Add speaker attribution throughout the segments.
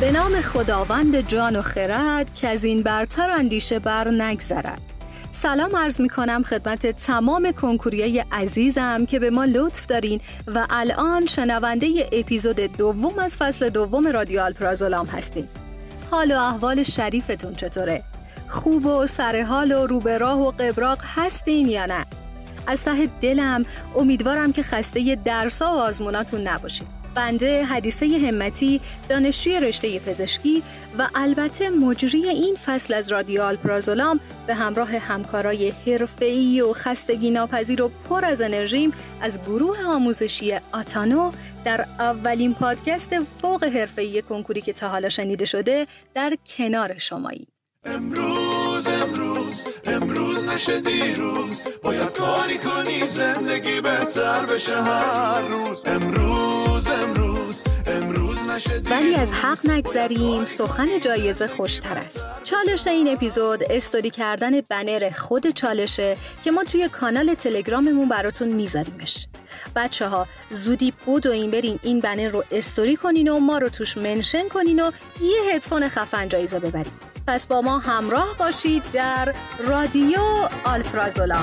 Speaker 1: به نام خداوند جان و خرد که از این برتر اندیشه بر نگذرد سلام عرض می کنم خدمت تمام کنکوریای عزیزم که به ما لطف دارین و الان شنونده اپیزود دوم از فصل دوم رادیو الپرازولام هستین حال و احوال شریفتون چطوره؟ خوب و سرحال و روبه راه و قبراق هستین یا نه؟ از ته دلم امیدوارم که خسته درسا و آزموناتون نباشید بنده حدیثه همتی دانشجوی رشته پزشکی و البته مجری این فصل از رادیال پرازولام به همراه همکارای حرفه‌ای و خستگی ناپذیر و پر از انرژیم از گروه آموزشی آتانو در اولین پادکست فوق حرفه‌ای کنکوری که تا حالا شنیده شده در کنار شمایی. امروز امروز امروز نشه دیروز. باید کاری کنی زندگی بهتر بشه هر روز. امروز ولی از حق نگذریم سخن جایزه خوشتر است. چالش این اپیزود استوری کردن بنر خود چالشه که ما توی کانال تلگراممون براتون میذاریمش. بچه ها زودی این برین این بنر رو استوری کنین و ما رو توش منشن کنین و یه هدفون خفن جایزه ببرین. پس با ما همراه باشید در رادیو آلپرازولا.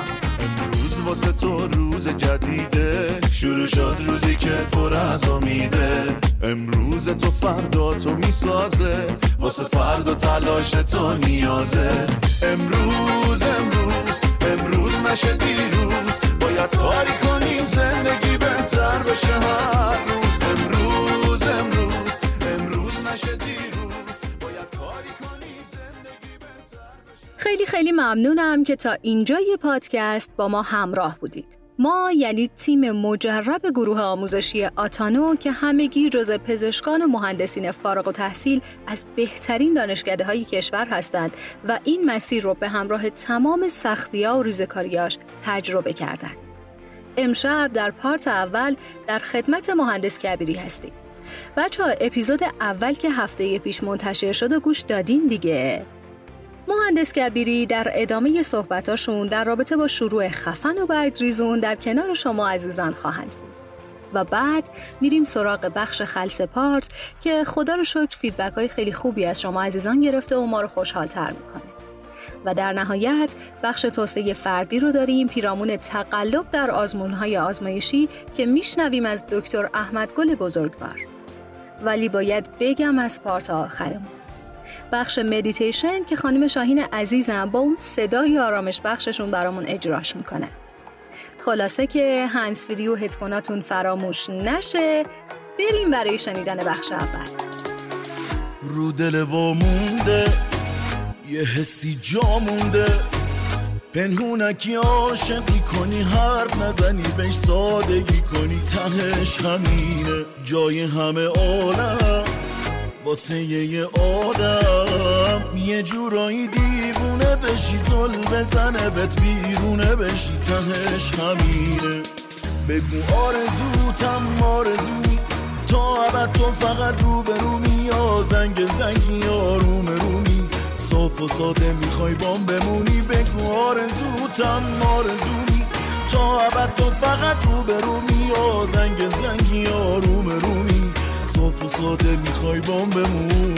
Speaker 2: واسه تو روز جدیده. شروع شد روزی که پر از امیده. امروز تو فردا تو می‌سازه. واسه فردا تلاش تو نیازه. امروز امروز امروز نشه دیروز. باید کاری کنیم زندگی بهتر بشه هر روز. امروز امروز امروز نشه دیروز.
Speaker 1: خیلی خیلی ممنونم که تا اینجای پادکست با ما همراه بودید. ما یعنی تیم مجرب گروه آموزشی آتانو که همگی جز پزشکان و مهندسین فارغ و تحصیل از بهترین دانشگاه های کشور هستند و این مسیر رو به همراه تمام سختی ها و ریزکاریاش تجربه کردند. امشب در پارت اول در خدمت مهندس کبیری هستیم. بچه ها اپیزود اول که هفته پیش منتشر شد و گوش دادین دیگه مهندس کبیری در ادامه صحبتاشون در رابطه با شروع خفن و برگریزون در کنار شما عزیزان خواهند بود. و بعد میریم سراغ بخش خلص part که خدا رو شکر feedback های خیلی خوبی از شما عزیزان گرفته و ما رو خوشحال تر می‌کنه. و در نهایت بخش توسعه فردی رو داریم پیرامون تقلب در آزمون های آزمایشی که میشنویم از دکتر احمد گل بزرگوار. ولی باید بگم از part آخرمون. بخش مدیتیشن که خانم شاهین عزیزم با اون صدای آرامش بخششون برامون اجراش می‌کنه. خلاصه که هنسفری و هدفوناتون فراموش نشه. بریم برای شنیدن بخش اول.
Speaker 2: رو دل و مونده یه حسی جا مونده. پنهونکی عاشقی کنی حرف نزنی بهش سادگی کنی. تهش همینه جای همه عالم. واسه یه آدم. یه جورایی دیوونه بشی زل بزنه بهت بیرونه بشی. تهش همینه. بگو آرزوتم آرزو. تا عبد تو فقط رو به یا. زنگ زنگی یا روم رومی صاف و ساده می‌خوای بام بمونی. بگو آرزوتم آرزومی تا عبد تو فقط رو به یا. زنگ زنگی یا روم رومی صاف و ساده می‌خوای بام بمون.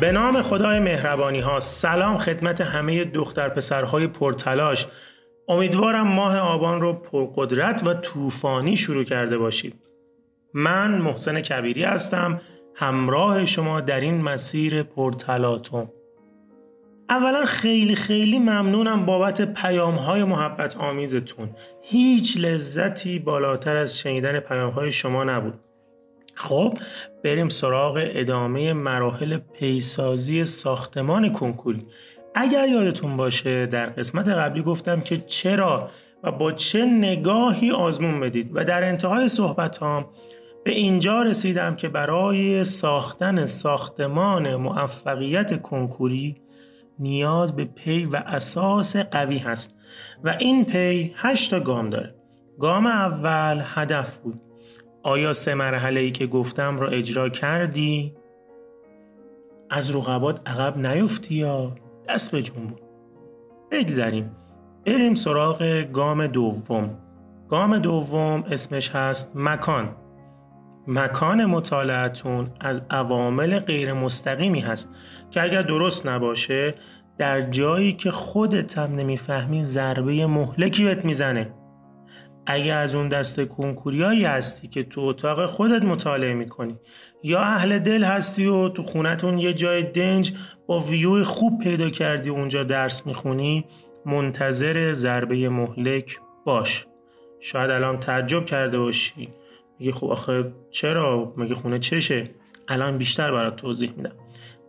Speaker 3: به نام خدای مهربانی ها سلام خدمت همه دختر پسرهای پرتلاش. امیدوارم ماه آبان رو پرقدرت و طوفانی شروع کرده باشید. من محسن کبیری هستم همراه شما در این مسیر پرتلاتم اولا خیلی خیلی ممنونم بابت پیام های محبت آمیزتون هیچ لذتی بالاتر از شنیدن پیام های شما نبود. خب بریم سراغ ادامه مراحل پیسازی ساختمان کنکوری. اگر یادتون باشه در قسمت قبلی گفتم که چرا و با چه نگاهی آزمون بدید و در انتهای صحبت هم به اینجا رسیدم که برای ساختن ساختمان موفقیت کنکوری نیاز به پی و اساس قوی هست و این پی هشت گام داره. گام اول هدف بود. آیا سه مرحله ای که گفتم را اجرا کردی؟ از رقبات عقب نیفتی یا دست به بود؟ بگذریم. بریم سراغ گام دوم. گام دوم اسمش هست مکان. مکان مطالعتون از عوامل غیر مستقیمی هست که اگر درست نباشه در جایی که خودت هم نمی‌فهمی ضربه مهلکی بهت می‌زنه. اگه از اون دست کنکوریایی هستی که تو اتاق خودت مطالعه می‌کنی یا اهل دل هستی و تو خونتون یه جای دنج با ویو خوب پیدا کردی اونجا درس می‌خونی منتظر ضربه مهلک باش. شاید الان تعجب کرده باشی. میگه خب آخه چرا؟ مگه خونه چشه؟ الان بیشتر برات توضیح میدم.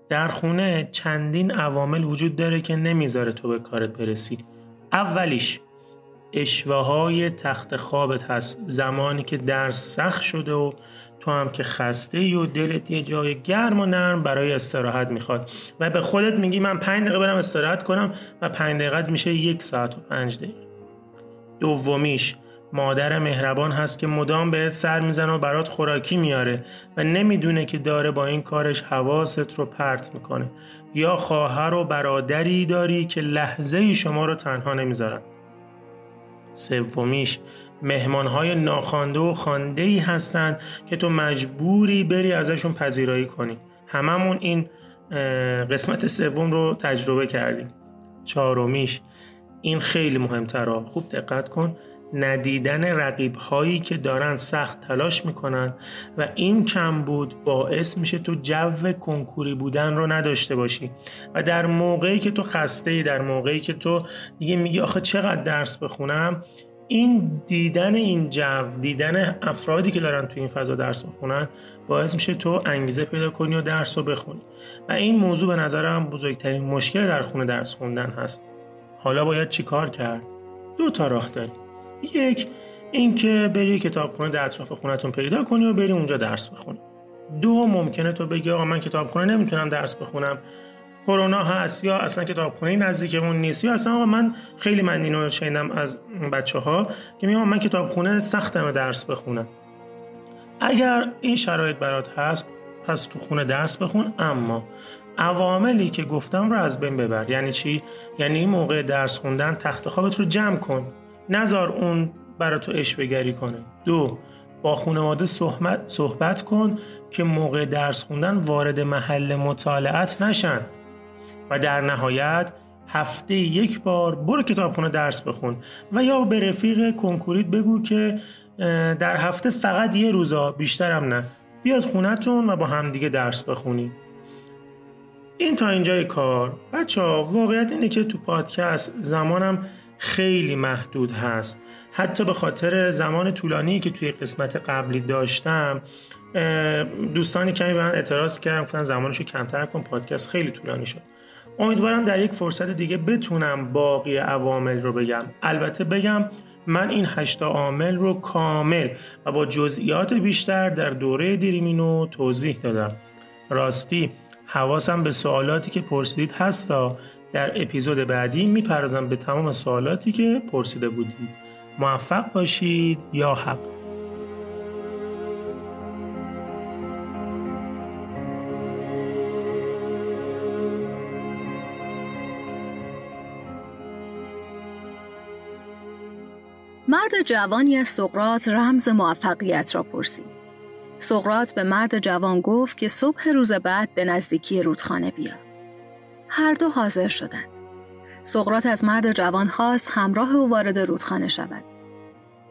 Speaker 3: در خونه چندین عوامل وجود داره که نمی‌ذاره تو به کارت برسی. اولیش اشوه های تخت خوابت هست. زمانی که درس سخت شده و تو هم که خسته ای و دلت یه جای گرم و نرم برای استراحت می‌خواد. و به خودت میگی من پنج دقیقه برم استراحت کنم و پنج دقیقه میشه یک ساعت و پنج دقیقه. دومیش مادر مهربان هست که مدام بهت سر می‌زنه و برات خوراکی میاره و نمی‌دونه که داره با این کارش حواست رو پرت می‌کنه. یا خواهر و برادری داری که لحظه شما رو تنها نمی‌ذارن. سومیش مهمانهای ناخوانده و خانده ای هستند که تو مجبوری بری ازشون پذیرایی کنی. هممون این قسمت سوم رو تجربه کردیم. چهارمیش این خیلی مهمتره. خوب دقت کن. ندیدن رقیب هایی که دارن سخت تلاش می‌کنن و این کم بود باعث میشه تو جو کنکوری بودن رو نداشته باشی. و در موقعی که تو خسته ای در موقعی که تو دیگه میگی آخه چقدر درس بخونم این دیدن این جو دیدن افرادی که دارن تو این فضا درس می‌خونن باعث میشه تو انگیزه پیدا کنی و درس رو بخونی. و این موضوع به نظرم بزرگترین مشکل در خونه درس خوندن هست. حالا باید چی کار کرد؟ دو تا راه داری یک اینکه بری کتابخونه در اطراف خونتون پیدا کنی و بری اونجا درس بخونی. دو ممکنه تو بگی آقا من کتابخونه نمی‌تونم درس بخونم. کرونا هست یا اصلا کتابخونه نزدیکمون نیست یا اصلا آقا من خیلی من اینو شنیدم از بچه ها که میگم من کتابخونه سختم درس بخونم. اگر این شرایط برات هست پس تو خونه درس بخون. اما عواملی که گفتم رو از بین ببر. یعنی چی؟ یعنی این موقع درس خوندن تخت خوابت رو جمع کن. نزار اون برا تو بگری کنه. دو با خانواده صحبت, صحبت کن که موقع درس خوندن وارد محل مطالعت نشن. و در نهایت هفته یک بار برو کتابخونه درس بخون و یا به رفیق کنکوریت بگو که در هفته فقط یه روزا بیشترم نه. بیاد خونتون و با همدیگه درس بخونی. این تا اینجای کار. بچه ها واقعیت اینه که تو پادکست زمانم خیلی محدود هست. حتی به خاطر زمان طولانی که توی قسمت قبلی داشتم دوستانی کمی به من اعتراض کردن گفتن زمانش رو کمتر کن پادکست خیلی طولانی شد. امیدوارم در یک فرصت دیگه بتونم باقی عوامل رو بگم. البته بگم من این هشتا عامل رو کامل و با جزئیات بیشتر در دوره دیریمینو توضیح دادم. راستی حواسم به سوالاتی که پرسیدید هستا. در اپیزود بعدی می‌پردازم به تمام سوالاتی که پرسیده بودید موفق باشید یا حق
Speaker 1: مرد جوانی از سقرات رمز موفقیت را پرسید. سقرات به مرد جوان گفت که صبح روز بعد به نزدیکی رودخانه بیا. هر دو حاضر شدند. سقرات از مرد جوان خواست همراه او وارد رودخانه شود.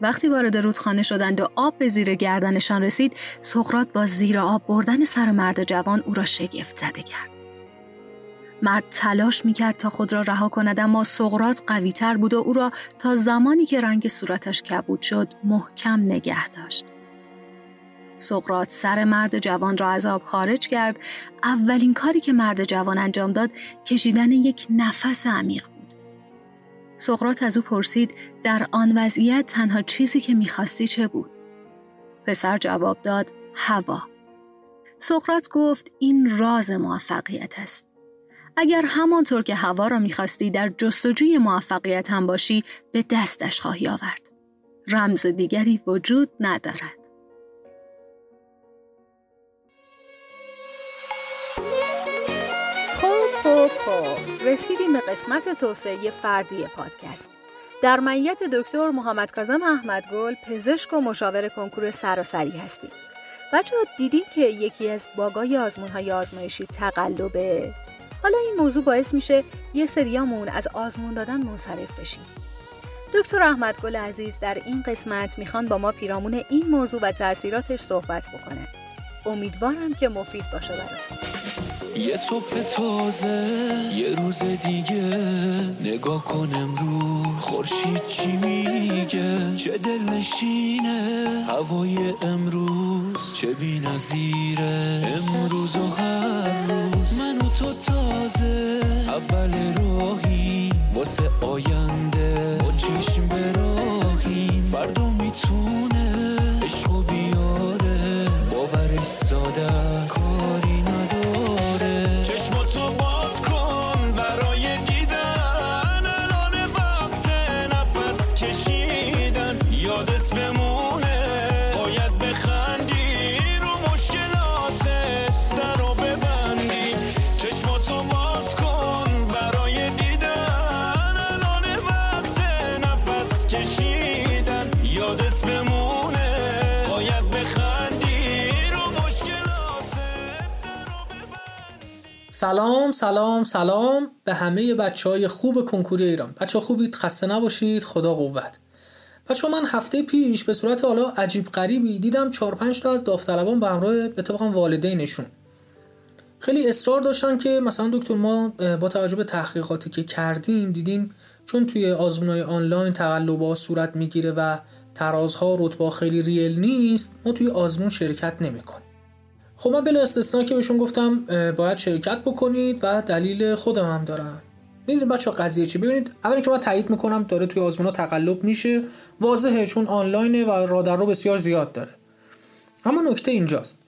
Speaker 1: وقتی وارد رودخانه شدند و آب به زیر گردنشان رسید، سقرات با زیر آب بردن سر مرد جوان او را شگفت زده کرد. مرد تلاش می‌کرد تا خود را رها کند اما سقرات قوی تر بود و او را تا زمانی که رنگ صورتش کبود شد محکم نگه داشت. سقرات سر مرد جوان را از آب خارج کرد. اولین کاری که مرد جوان انجام داد کشیدن یک نفس عمیق بود. سقرات از او پرسید در آن وضعیت تنها چیزی که می‌خواستی چه بود؟ پسر جواب داد هوا. سقرات گفت این راز موفقیت است. اگر همانطور که هوا را می‌خواستی در جستجوی موفقیت هم باشی به دستش خواهی آورد. رمز دیگری وجود ندارد. خب رسیدیم به قسمت توسعه فردی پادکست. در معیت دکتر محمد کازم احمدگل پزشک و مشاور کنکور سراسری هستیم بچه دیدین که یکی از باگای آزمون های آزمایشی تقلبه حالا این موضوع باعث میشه یه سریامون از آزمون دادن منصرف بشیم. دکتر احمد گل عزیز در این قسمت می‌خوان با ما پیرامون این موضوع و تاثیراتش صحبت بکنه امیدوارم که مفید باشه براتون.
Speaker 4: یه صبح تازه یه روز دیگه. نگاه کنم رو خورشید چی میگه؟ چه دل نشینه؟ هوای امروز چه بی نظیره؟ امروز و هر روز من و تو تازه. اول راهی واسه آینده. با چشم براهیم فردا می‌تونه. عشق بیاره. باورش ساده
Speaker 5: سلام سلام به همه بچه های خوب کنکوری ایران. بچه خوبید؟ خسته نباشید. خدا قوت. بچه من هفته پیش به صورت حالا عجیب غریبی دیدم 4 5 تا از داوطلبان به همراه اتفاقا والدینشون. خیلی اصرار داشتن که مثلا دکتر ما با توجه به تحقیقاتی که کردیم دیدیم چون توی آزمونای آنلاین تقلبا صورت می‌گیره و ترازها رتبه خیلی ریل نیست ما توی آزمون شرکت نمی‌کنیم. خب من بلا استثنا که بهشون گفتم باید شرکت بکنید و دلیل خودم هم دارم. می‌دونید بچه قضیه چی؟ ببینید اولی که من تایید می‌کنم داره توی آزمون ها تقلب میشه. واضحه چون آنلاینه و رادر رو بسیار زیاد داره. اما نکته اینجاست.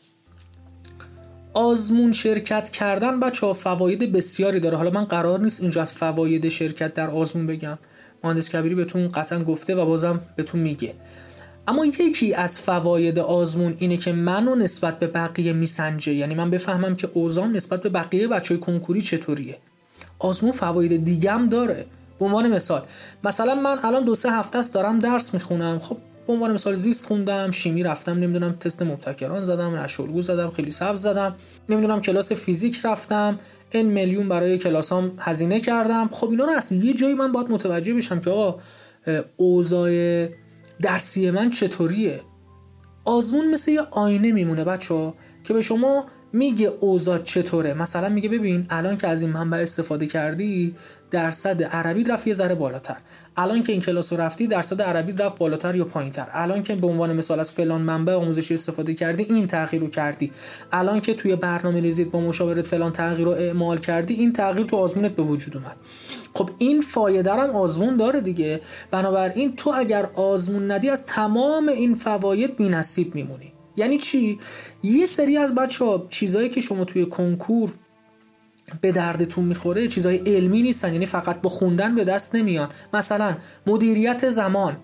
Speaker 5: آزمون شرکت کردن بچه ها فواید بسیاری داره. حالا من قرار نیست اینجا از فواید شرکت در آزمون بگم. مهندس کبیری بهتون قطعا گفته و بازم بهتون میگه. اما یکی از فواید آزمون اینه که منو نسبت به بقیه میسنجه. یعنی من بفهمم که اوزام نسبت به بقیه بچه کنکوری چطوریه. آزمون فواید دیگم داره. به عنوان مثال مثلا من الان دو سه هفته است دارم درس می‌خونم. خب به عنوان مثال زیست خوندم شیمی رفتم نمی‌دونم تست مبتکران زدم نشورگو زدم خیلی سبز زدم. نمی‌دونم کلاس فیزیک رفتم. این میلیون برای کلاسام هزینه کردم. خب اینا رو از یه جایی من باید متوجه بشم که آقا اوضاع درسی من چطوریه؟ آزمون مثل یه آینه میمونه بچه که به شما میگه اوضاع چطوره؟ مثلا میگه ببین الان که از این منبع استفاده کردی درصد عربی رفت یه ذره بالاتر. الان که این کلاس رو رفتی درصد عربی رفت بالاتر یا پایینتر. الان که به عنوان مثال از فلان منبع آموزشی استفاده کردی این تغییر رو کردی. الان که توی برنامه ریزیت با مشاورت فلان تغییر رو اعمال کردی این تغییر تو آزمونت به وجود اومد. خب این فایده هم آزمون داره دیگه. بنابراین تو اگر آزمون ندی از تمام این فواید بی‌نصیب میمونی. یعنی چی؟ یه سری از بچه ها چیزهایی که شما توی کنکور به دردتون می‌خوره چیزهای علمی نیستن یعنی فقط با خوندن به دست نمیان. مثلا مدیریت زمان.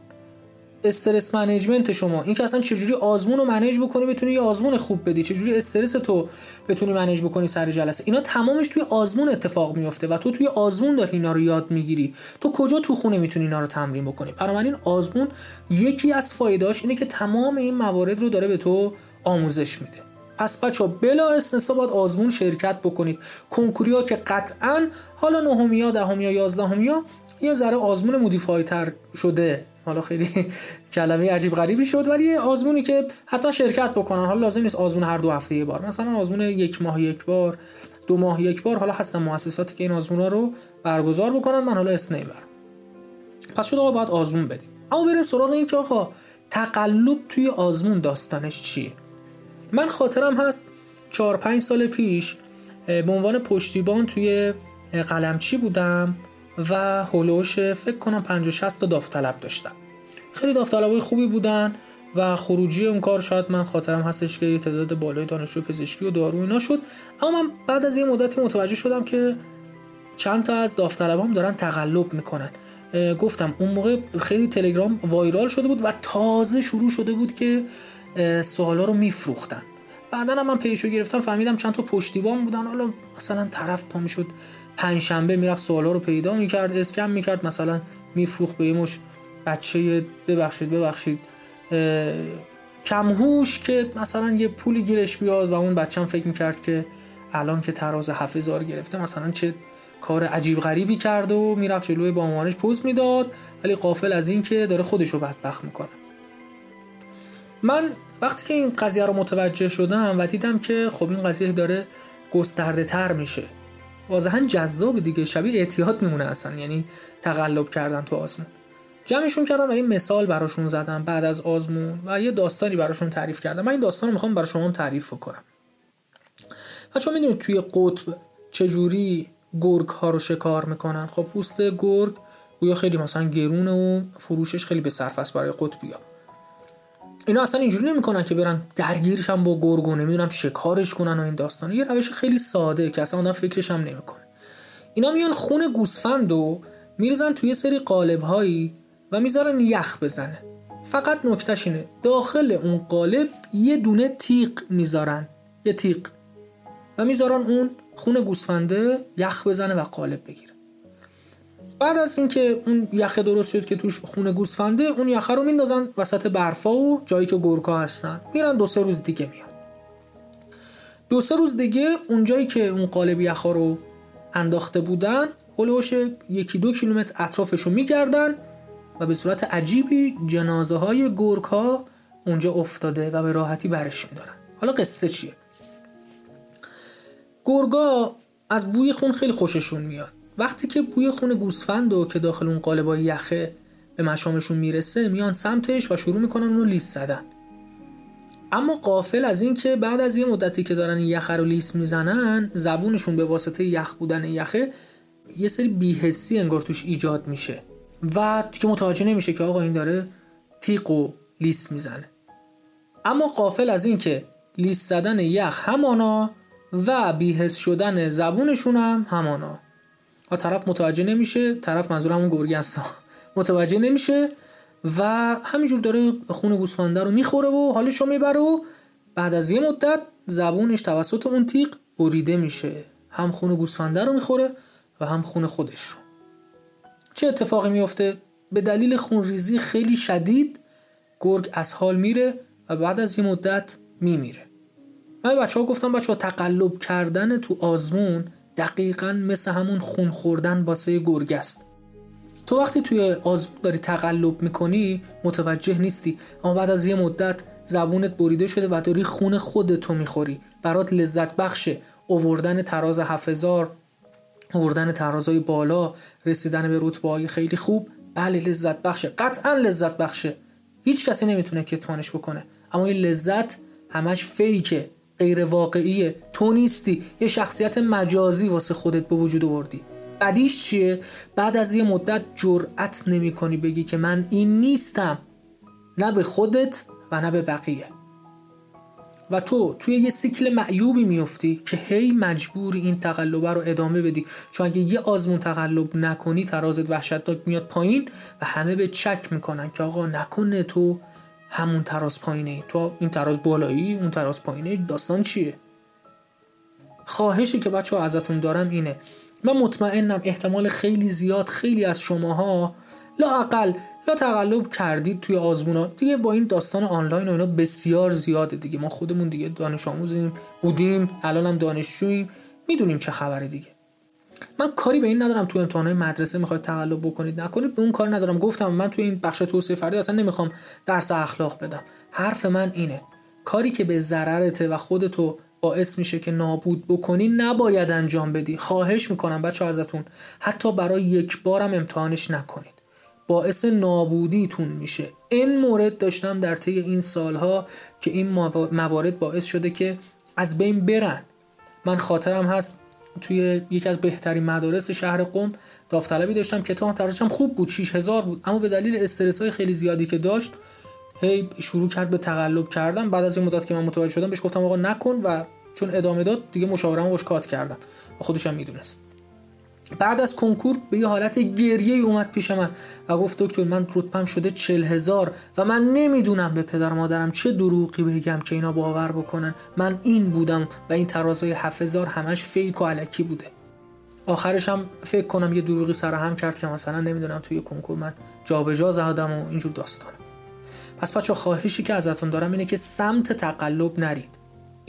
Speaker 5: استرس منیجمنت شما. این که اصلا چجوری آزمون رو منیج بکنی بتونی یه آزمون خوب بدی؟ چجوری استرس تو بتونی منیج بکنی سر جلسه؟ اینا تمامش توی آزمون اتفاق میفته و تو توی آزمون داری اینا رو یاد می‌گیری. تو کجا تو خونه می‌تونی اینا رو تمرین بکنی؟ بنابراین آزمون یکی از فایدهاش اینه که تمام این موارد رو داره به تو آموزش میده. پس بچه بلا استثنا باید آزمون شرکت بکنید. کنکوری ها که قطعا حالا نهمیا دهمیا یازدهمیا یه ذره آزمون مودیفای تر شده. حالا خیلی کلمه عجیب غریبی شد ولی یه آزمونی که حتی شرکت بکنن حالا لازم نیست آزمون هر دو هفته یه بار. مثلا آزمون یک ماه یک بار دو ماه یک بار حالا هستن مؤسساتی که این آزمون رو برگزار بکنن. من حالا اسم نمی‌برم. پس شد آقا باید آزمون بدیم. اما بریم سراغ این که آقا تقلب توی آزمون داستانش چیه؟ من خاطرم هست چهار پنج سال پیش به عنوان پشتیبان توی قلمچی بودم. و هلوش فکر کنم 50 60 تا داوطلب داشتم خیلی داوطلبای خوبی بودن و خروجی اون کار شاید من خاطرم هستش که یه تعداد بالای دانشجو پزشکی و دارو اینا شد. اما من بعد از یه مدتی متوجه شدم که چند تا از داوطلبام دارن تقلب می‌کنن. گفتم اون موقع خیلی تلگرام وایرال شده بود و تازه شروع شده بود که سوالا رو میفروختن. بعدا من پیشو گرفتم فهمیدم چند تا پشتیبان بودن. حالا مثلا طرف پا می‌شد. پنجشنبه می‌رفت سوالا رو پیدا می‌کرد اسکم می‌کرد مثلا میفروخت به یه مش بچه ببخشید ببخشید کمهوش که مثلا یه پولی گیرش بیاد و اون بچم فکر می‌کرد که الان که تراز هفت هزار گرفته مثلا چه کار عجیب غریبی کرد و می‌رفت جلوی با مامانش پوز می‌داد ولی قافل از این که داره خودش رو بدبخت می‌کنه. من وقتی که این قضیه رو متوجه شدم و دیدم که خب این قضیه داره گسترده تر میشه. واضحا جذاب دیگه شبیه اعتیاد میمونه اصلا یعنی تقلب کردن تو آسمون جمعشون کردم و این مثال براشون زدم بعد از آزمون و یه داستانی براشون تعریف کردم. من این داستان رو می‌خوام برای شما تعریف کنم و چون می‌دونید توی قطب چجوری گرگ ها رو شکار می‌کنن خب پوست گرگ گویا خیلی مثلا گرونه و فروشش خیلی به صرف است برای قطبی ها اینا اصلا اینجوری نمی‌کنن که برن درگیرشن با گرگ و نمی‌دونم شکارش کنن و این داستان. یه روش خیلی ساده که اصلا آدم فکرش هم نمی‌کنه. اینا میان خون گوسفند و میریزن توی سری قالب هایی و می‌ذارن یخ بزنه. فقط نکتهش اینه داخل اون قالب یه دونه تیغ می‌ذارن. یه تیغ. و می‌ذارن اون خون گوسفنده یخ بزنه و قالب بگیره. بعد از اینکه اون یخ درست شد که توش خون گوسفنده اون یخ رو میندازن وسط برفا و جایی که گورکا هستن. میرن دو سه روز دیگه میان. دو سه روز دیگه اون جایی که اون قالب یخ رو انداخته بودن هلوش یکی دو کیلومتر اطرافش رو میگردن و به صورت عجیبی جنازه های گورکا اونجا افتاده و به راحتی برش میدارن. حالا قصه چیه؟ گرگا از بوی خون خیلی خوششون میاد. وقتی که بوی خون گوسفند و که داخل اون قالبای یخه به مشامشون می‌رسه میان سمتش و شروع می‌کنن اونو لیس زدن. اما قافل از این که بعد از یه مدتی که دارن یخه رو لیس می‌زنن زبونشون به واسطه یخ بودن یخه یه سری بیهسی انگار توش ایجاد میشه. و که متوجه نمیشه که آقا این داره تیق و لیس می‌زنه. اما قافل از این که لیس زدن یخ همانا و بیهس شدن زبونشون هم همانا. ها طرف متوجه نمیشه طرف منظور همون گرگی متوجه نمیشه و همینجور داره خون گوسفنده رو می‌خوره و حالش رو می‌بره و بعد از یه مدت زبونش توسط اون تیغ بریده میشه. هم خون گوسفنده رو می‌خوره و هم خون خودش رو. چه اتفاقی میفته؟ به دلیل خونریزی خیلی شدید گرگ از حال میره و بعد از یه مدت میمیره. من بچه ها گفتم بچه ها تقلب کردن تو آزمون دقیقا مثل همون خون خوردن واسه گرگ است. تو وقتی توی آزمون داری تقلب می‌کنی متوجه نیستی. اما بعد از یه مدت زبونت بریده شده و داری خون خودتو می‌خوری. برات لذت بخشه اووردن تراز هفزار اووردن ترازای بالا رسیدن به رتبه های خیلی خوب. بله لذت بخشه. قطعا لذت بخشه. هیچ کسی نمی‌تونه کتمانش بکنه. اما این لذت همش فیکه. غیر واقعیه تو نیستی. یه شخصیت مجازی واسه خودت به وجود آوردی. بعدیش چیه؟ بعد از یه مدت جرأت نمی کنی بگی که من این نیستم. نه به خودت و نه به بقیه. و تو توی یه سیکل معیوبی میفتی که هی مجبوری این تقلبه رو ادامه بدی. چون اگه یه آزمون تقلب نکنی ترازت وحشتناک میاد پایین و همه به چک می‌کنن که آقا نکنه تو. همون تراز پایینه. تو این تراز بالایی اون تراز پایینه. داستان چیه؟ خواهشی که بچه ها ازتون دارم اینه. من مطمئنم احتمال خیلی زیاد خیلی از شماها لاقل یا تقلب کردید توی آزمونا. دیگه با این داستان آنلاین و اینا بسیار زیاده دیگه. ما خودمون دیگه دانش آموزیم بودیم الانم دانشجوییم. می‌دونیم چه خبره دیگه. من کاری به این ندارم تو امتحانات مدرسه می‌خواید تقلب بکنید نکنید به اون کار ندارم. گفتم من تو این بخش توسعه فردی اصلا نمی‌خوام درس اخلاق بدم. حرف من اینه. کاری که به ضررته و خودتو باعث میشه که نابود بکنی نباید انجام بدی. خواهش می‌کنم بچه ازتون حتی برای یک بارم امتحانش نکنید. باعث نابودیتون میشه. این مورد داشتم در طی این سالها که این موارد باعث شده که از بین برن. من خاطرم هست توی یکی از بهترین مدارس شهر قم داوطلبی داشتم که تا هم خوب بود 6000 بود. اما به دلیل استرس های خیلی زیادی که داشت هی شروع کرد به تقلب کردن. بعد از این مدت که من متوجه شدم بهش گفتم آقا نکن و چون ادامه داد دیگه مشاورم باش کات کردم. و خودش می‌دونست. بعد از کنکور به یه حالت گریه اومد پیش من و گفت دکتر من رتبم شده چل هزار و من نمی‌دونم به پدر مادرم چه دروغی بگم که اینا باور بکنن. من این بودم و این ترازای هفت همش فیک و علکی بوده. آخرش هم فکر کنم یه دروغی سر هم کرد که مثلا نمی‌دونم توی کنکور من جابجا زدم و اینجور داستان. پس بچه خواهشی که ازتون دارم اینه که سمت تقلب نرید.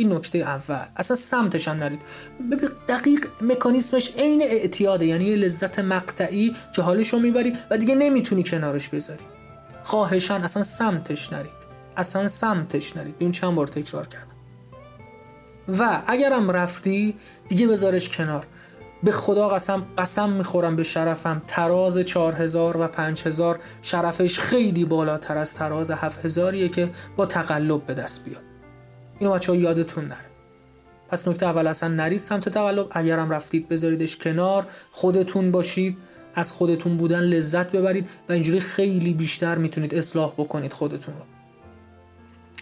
Speaker 5: این نکته اول. اصلا سمتش هم نرید. ببین دقیق مکانیسمش عین اعتیاده. یعنی یه لذت مقطعی که حالشو می‌بری و دیگه نمی‌تونی کنارش بذاری. خواهشان اصلا سمتش نرید. اصلا سمتش نرید. این چند بار تکرار کردم. و اگرم رفتی دیگه بذارش کنار. به خدا قسم قسم می‌خورم به شرفم. تراز 4000 و 5000 شرفش خیلی بالاتر از تراز 7000 که با تقلب به دست بیاد. اینو بچه یادتون نره. پس نکته اول اصلا نرید سمت تقلب اگرم رفتید بذاریدش کنار خودتون باشید از خودتون بودن لذت ببرید و اینجوری خیلی بیشتر می‌تونید اصلاح بکنید خودتون رو.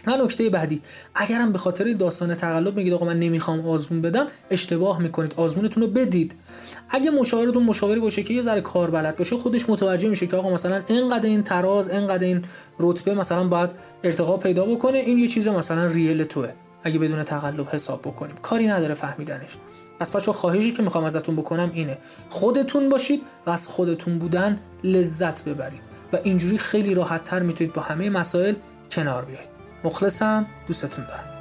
Speaker 5: و نکته بعدی. اگرم به خاطر داستان تقلب میگید آقا من نمی‌خوام آزمون بدم اشتباه می‌کنید آزمونتون رو بدید. اگه مشاورتون مشاوری باشه که یه ذره کار بلد باشه خودش متوجه میشه که آقا مثلا اینقدر این تراز اینقدر این رتبه مثلا باید ارتقا پیدا بکنه این یه چیز مثلا ریل توه. اگه بدون تقلب حساب بکنیم. کاری نداره فهمیدنش. پس بچه خواهشی که می‌خوام ازتون بکنم اینه. خودتون باشید و از خودتون بودن لذت ببرید. و اینجوری خیلی راحت تر می‌تونید با همه مسائل کنار بیاید مخلصم دوستتون دارم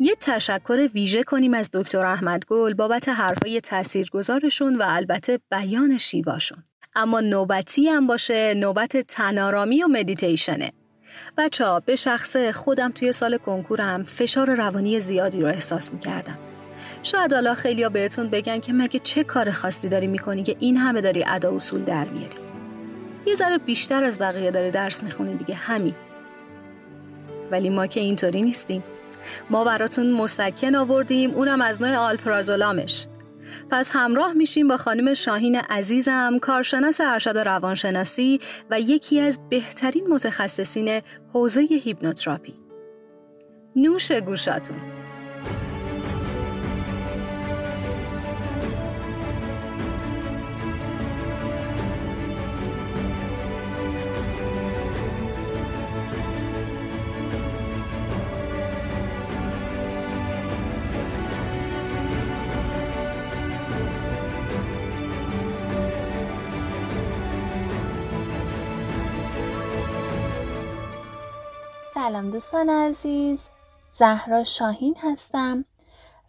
Speaker 1: یه تشکر ویژه کنیم از دکتر احمد گل بابت حرفای تاثیرگذارشون و البته بیان شیواشون. اما نوبتی هم باشه نوبت تنارامی و مدیتیشنه. بچه ها به شخص خودم توی سال کنکورم فشار روانی زیادی رو احساس می‌کردم. شاید حالا خیلیا بهتون بگن که مگه چه کار خاصی داری می‌کنی که این همه داری ادا اصول در میاری؟ یه ذره بیشتر از بقیه داری درس می‌خونی دیگه همین. ولی ما که اینطوری نیستیم. ما براتون مسکن آوردیم اونم از نوع آلپرازولامش. پس همراه میشیم با خانم شاهین عزیزم کارشناس ارشد روانشناسی و یکی از بهترین متخصصین حوزه هیپنوتراپی. نوش گوشاتون.
Speaker 6: سلام دوستان عزیز. زهرا شاهین هستم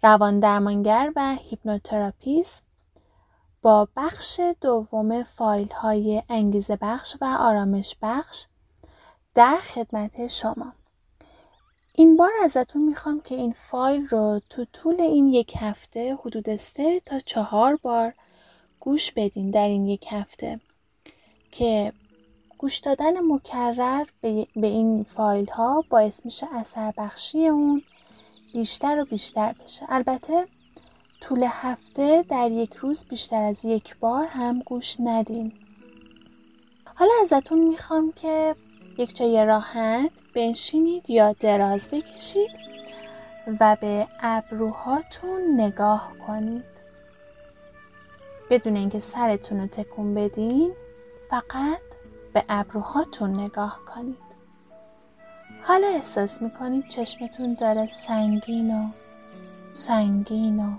Speaker 6: روان درمانگر و hypnotherapist. با بخش دوم فایل های انگیزه بخش و آرامش بخش در خدمت شما. این بار ازتون می‌خوام که این فایل رو تو طول این یک هفته حدود سه تا چهار بار گوش بدین در این یک هفته که گوش دادن مکرر به این فایل ها باعث میشه اثر بخشی اون بیشتر و بیشتر بشه. البته طول هفته در یک روز بیشتر از یک بار هم گوش ندین. حالا ازتون می‌خوام که یک جای راحت بنشینید یا دراز بکشید و به ابروهاتون نگاه کنید. بدون اینکه سرتون رو تکون بدین فقط به ابروهاتون نگاه کنید. حالا احساس می‌کنید چشمتون داره سنگین و سنگین و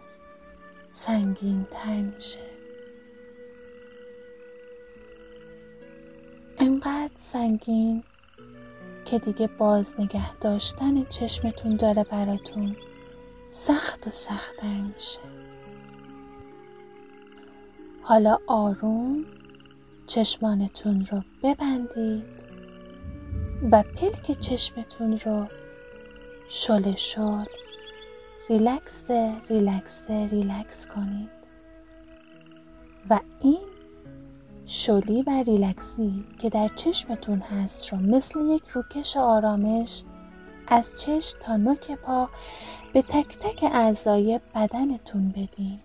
Speaker 6: سنگین تر میشه. انقدر سنگین که دیگه باز نگه داشتن چشمتون داره براتون سخت و سختتر میشه. حالا آروم چشمانتون رو ببندید و پلک چشمتون رو شل شل relax relax relax کنید. و این شلی و ریلکسی که در چشمتون هست رو مثل یک روکش آرامش از چشم تا نوک پا به تک تک اعضای بدنتون بدین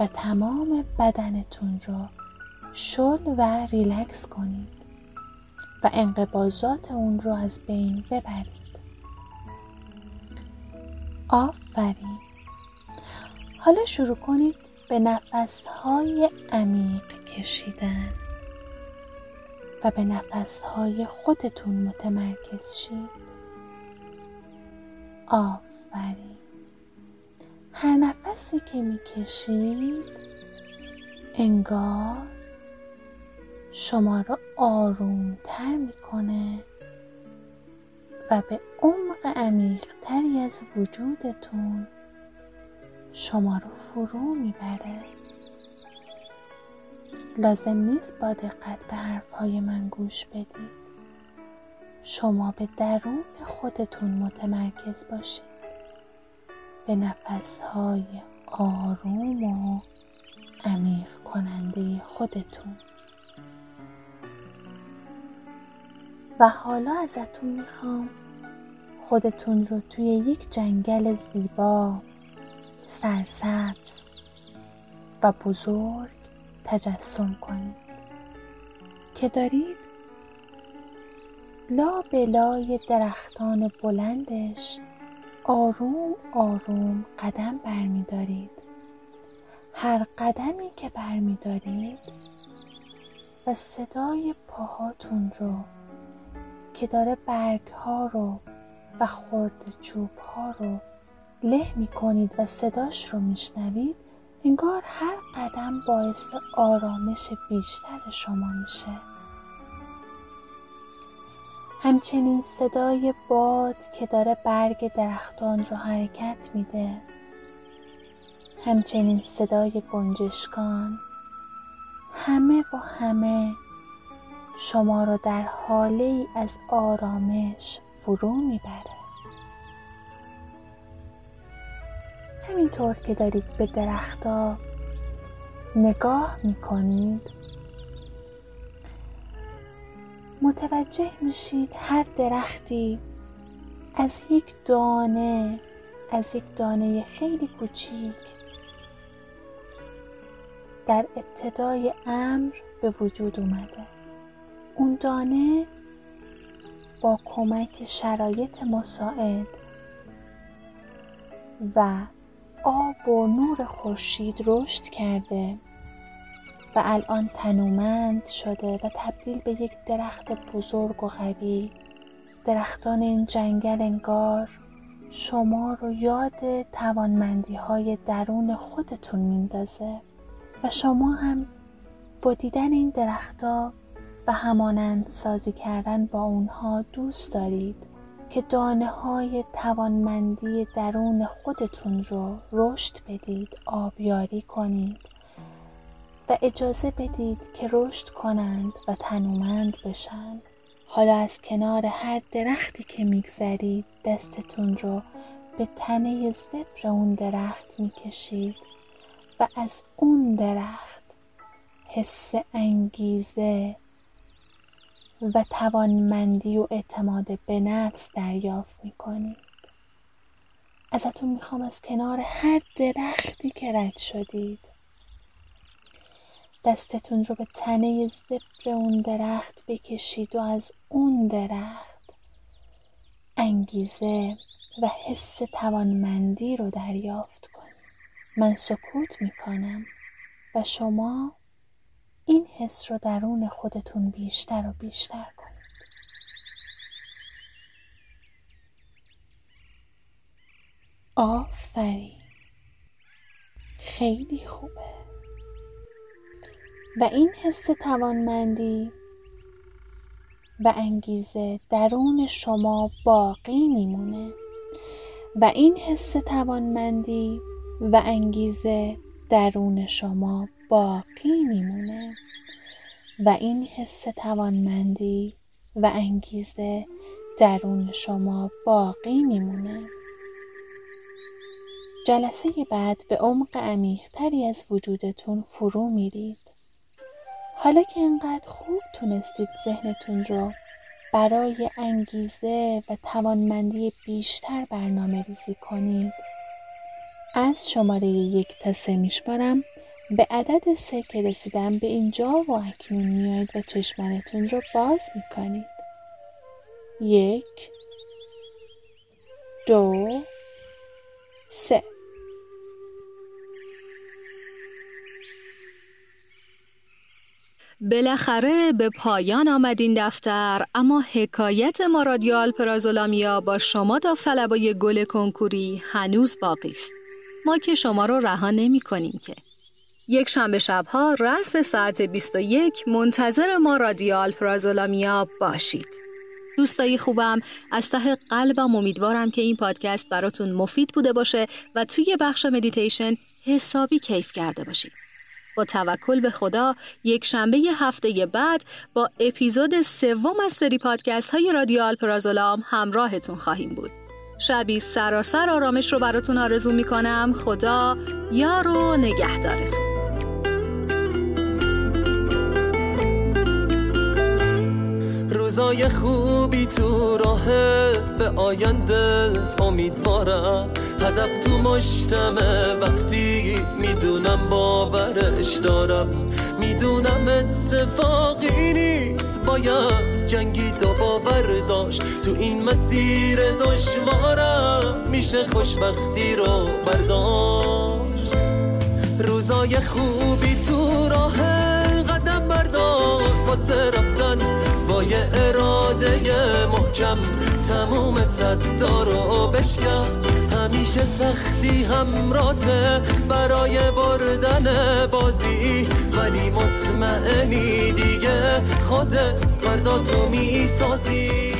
Speaker 6: و تمام بدنتون رو شل و ریلکس کنید و انقبازات اون رو از بین ببرید. آفرین. حالا شروع کنید به نفسهای عمیق کشیدن و به نفسهای خودتون متمرکز شید. آفرین. هر نفسی که می‌کشید انگار شما رو آرومتر می‌کنه و به عمق عمیقتری از وجودتون شما رو فرو می‌بره. لازم نیست با دقت به حرفهای من گوش بدید. شما به درون خودتون متمرکز باشید. به نفسهای آروم و عمیق کننده خودتون. و حالا ازتون می‌خوام خودتون رو توی یک جنگل زیبا سرسبز و بزرگ تجسم کنید که دارید لا بلای درختان بلندش آروم آروم قدم برمیدارید. هر قدمی که برمیدارید و صدای پاهاتون رو که داره برگ ها رو و خورد چوب ها رو له می کنید و صداش رو میشنوید انگار هر قدم باعث آرامش بیشتر شما میشه. همچنین صدای باد که داره برگ درختان رو حرکت میده. همچنین صدای گنجشکان. همه و همه شما را در حاله ای از آرامش فرو می‌بره. همینطور که دارید به درختها نگاه می‌کنید متوجه میشید هر درختی از یک دانه از یک دانه خیلی کوچیک در ابتدای امر به وجود اومده. اون دانه با کمک شرایط مساعد و آب و نور خورشید رشد کرده و الان تنومند شده و تبدیل به یک درخت بزرگ و قوی. درختان این جنگل انگار شما رو یاد توانمندی های درون خودتون میندازه و شما هم با دیدن این درختها و همانند سازی کردن با اونها دوست دارید که دانه های توانمندی درون خودتون رو رشد بدید آبیاری کنید و اجازه بدید که رشد کنند و تنومند بشن. حالا از کنار هر درختی که میگذرید دستتون رو به تنه زبر اون درخت می‌کشید و از اون درخت حس انگیزه و توانمندی و اعتماد به نفس دریافت می کنید. ازتون می‌خوام از کنار هر درختی که رد شدید دستتون رو به تنه زبر اون درخت بکشید و از اون درخت انگیزه و حس توانمندی رو دریافت کنید. من سکوت می‌کنم و شما این حس رو درون خودتون بیشتر و بیشتر کنید. آفرین. خیلی خوبه. و این حس توانمندی و انگیزه درون شما باقی میمونه. و این حس توانمندی و انگیزه درون شما باقی میمونه. و این حس توانمندی و انگیزه درون شما باقی میمونه. جلسه بعد به عمق عمیقتری از وجودتون فرو میرید. حالا که انقدر خوب تونستید ذهنتون رو برای انگیزه و توانمندی بیشتر برنامه ریزی کنید از شماره یک تا سه میشمارم. به عدد سه که رسیدم به اینجا و اکنون میایید و چشمانتون رو باز می‌کنید. یک دو سه.
Speaker 1: بالاخره به پایان آمد این دفتر اما حکایت ما رادیو با شما داوطلبای گل کنکوری هنوز باقی است. ما که شما رو رها نمی کنیم که. یک شنبه شبها رأس ساعت 21 منتظر ما رادیو آلپرازولامیا باشید. دوستای خوبم از ته قلبم امیدوارم که این پادکست براتون مفید بوده باشه و توی بخش مدیتیشن حسابی کیف کرده باشید. با توکل به خدا یک شنبه هفته بعد با اپیزود سوم از سری پادکست های رادیو آلپرازولام همراهتون خواهیم بود. شبی سراسر آرامش رو براتون آرزو می‌کنم. خدا یار و نگهدارتون.
Speaker 7: روزای خوبی تو راه به آینده امیدوارم. هدف تو مشتمه وقتی می‌دونم باورش دارم. می‌دونم اتفاقی نیست باید جنگی تو باور داشت. تو این مسیر دشوارم میشه خوشبختی رو برداشت. روزای خوبی تو راه قدم بردار واسه رفتن با یه اراده محکم تموم صدا رو بشکم همیشه سختی همراته برای بردن بازی. ولی مطمئنی دیگه خودت فردا تو می‌سازی.